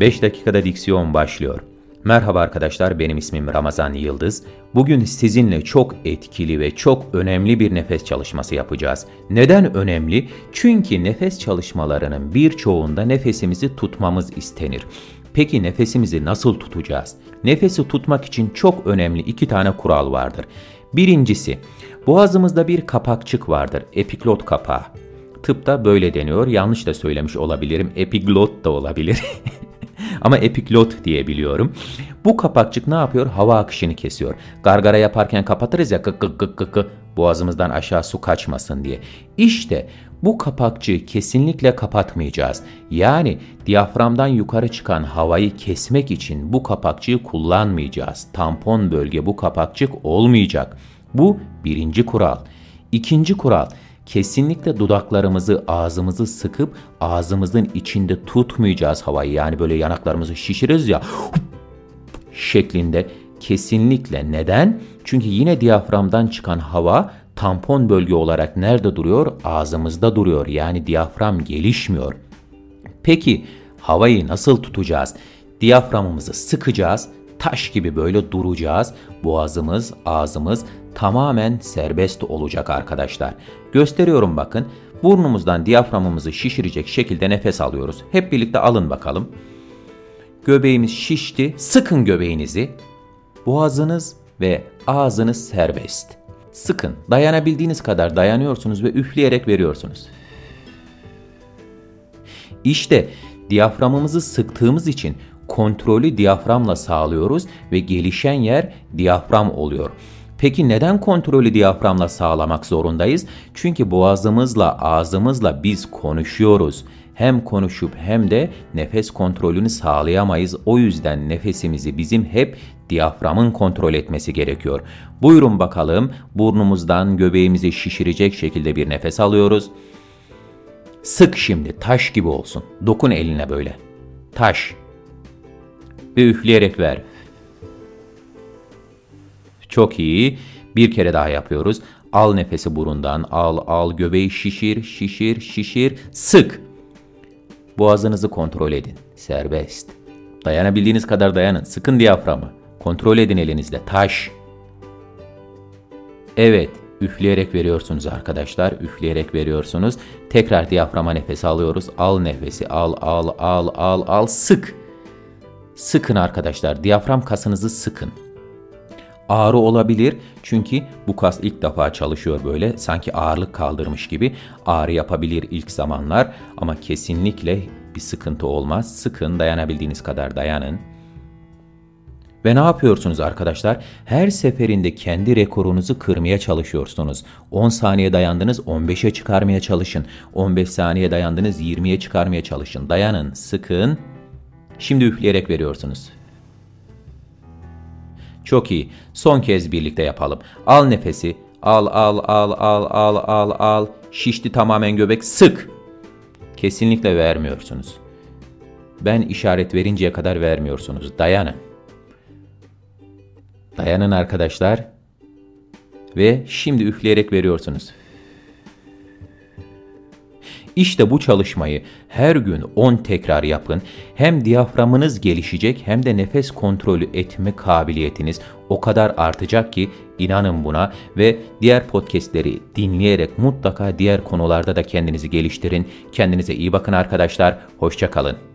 5 dakikada diksiyon başlıyor. Merhaba arkadaşlar benim ismim Ramazan Yıldız. Bugün sizinle çok etkili ve çok önemli bir nefes çalışması yapacağız. Neden önemli? Çünkü nefes çalışmalarının birçoğunda nefesimizi tutmamız istenir. Peki nefesimizi nasıl tutacağız? Nefesi tutmak için çok önemli iki tane kural vardır. Birincisi, boğazımızda bir kapakçık vardır, epiklot kapağı. Tıpta böyle deniyor, yanlış da söylemiş olabilirim, epiglot da olabilir. Ama epiklot diye biliyorum. Bu kapakçık ne yapıyor? Hava akışını kesiyor. Gargara yaparken kapatırız ya kık kık kık kık kık boğazımızdan aşağı su kaçmasın diye. İşte bu kapakçığı kesinlikle kapatmayacağız. Yani diyaframdan yukarı çıkan havayı kesmek için bu kapakçığı kullanmayacağız. Tampon bölge bu kapakçık olmayacak. Bu birinci kural. İkinci kural kesinlikle dudaklarımızı, ağzımızı sıkıp ağzımızın içinde tutmayacağız havayı. Yani böyle yanaklarımızı şişiririz ya şeklinde kesinlikle neden? Çünkü yine diyaframdan çıkan hava tampon bölge olarak nerede duruyor? Ağzımızda duruyor. Yani diyafram gelişmiyor. Peki havayı nasıl tutacağız? Diyaframımızı sıkacağız. Taş gibi böyle duracağız. Boğazımız, ağzımız tamamen serbest olacak arkadaşlar. Gösteriyorum bakın. Burnumuzdan diyaframımızı şişirecek şekilde nefes alıyoruz. Hep birlikte alın bakalım. Göbeğimiz şişti. Sıkın göbeğinizi. Boğazınız ve ağzınız serbest. Sıkın. Dayanabildiğiniz kadar dayanıyorsunuz ve üfleyerek veriyorsunuz. İşte diyaframımızı sıktığımız için kontrolü diyaframla sağlıyoruz ve gelişen yer diyafram oluyor. Peki neden kontrolü diyaframla sağlamak zorundayız? Çünkü boğazımızla, ağzımızla biz konuşuyoruz. Hem konuşup hem de nefes kontrolünü sağlayamayız. O yüzden nefesimizi bizim hep diyaframın kontrol etmesi gerekiyor. Buyurun bakalım burnumuzdan göbeğimizi şişirecek şekilde bir nefes alıyoruz. Sık şimdi taş gibi olsun. Dokun eline böyle. Taş. Ve üfleyerek ver. Çok iyi. Bir kere daha yapıyoruz. Al nefesi burundan. Al al göbeği şişir şişir şişir. Sık. Boğazınızı kontrol edin. Serbest. Dayanabildiğiniz kadar dayanın. Sıkın diyaframı. Kontrol edin elinizle. Taş. Evet. Üfleyerek veriyorsunuz arkadaşlar. Üfleyerek veriyorsunuz. Tekrar diyaframa nefes alıyoruz. Al nefesi. Al al al al al. Sık. Sıkın arkadaşlar. Diyafram kasınızı sıkın. Ağrı olabilir çünkü bu kas ilk defa çalışıyor böyle sanki ağırlık kaldırmış gibi ağrı yapabilir ilk zamanlar ama kesinlikle bir sıkıntı olmaz. Sıkın dayanabildiğiniz kadar dayanın. Ve ne yapıyorsunuz arkadaşlar? Her seferinde kendi rekorunuzu kırmaya çalışıyorsunuz. 10 saniye dayandınız 15'e çıkarmaya çalışın. 15 saniye dayandınız 20'ye çıkarmaya çalışın. Dayanın, sıkın. Şimdi üfleyerek veriyorsunuz. Çok iyi. Son kez birlikte yapalım. Al nefesi. Al al al al al al al. Şişti tamamen göbek. Sık. Kesinlikle vermiyorsunuz. Ben işaret verinceye kadar vermiyorsunuz. Dayanın. Dayanın arkadaşlar. Ve şimdi üfleyerek veriyorsunuz. İşte bu çalışmayı her gün 10 tekrar yapın. Hem diyaframınız gelişecek hem de nefes kontrolü etme kabiliyetiniz o kadar artacak ki inanın buna ve diğer podcastleri dinleyerek mutlaka diğer konularda da kendinizi geliştirin. Kendinize iyi bakın arkadaşlar. Hoşçakalın.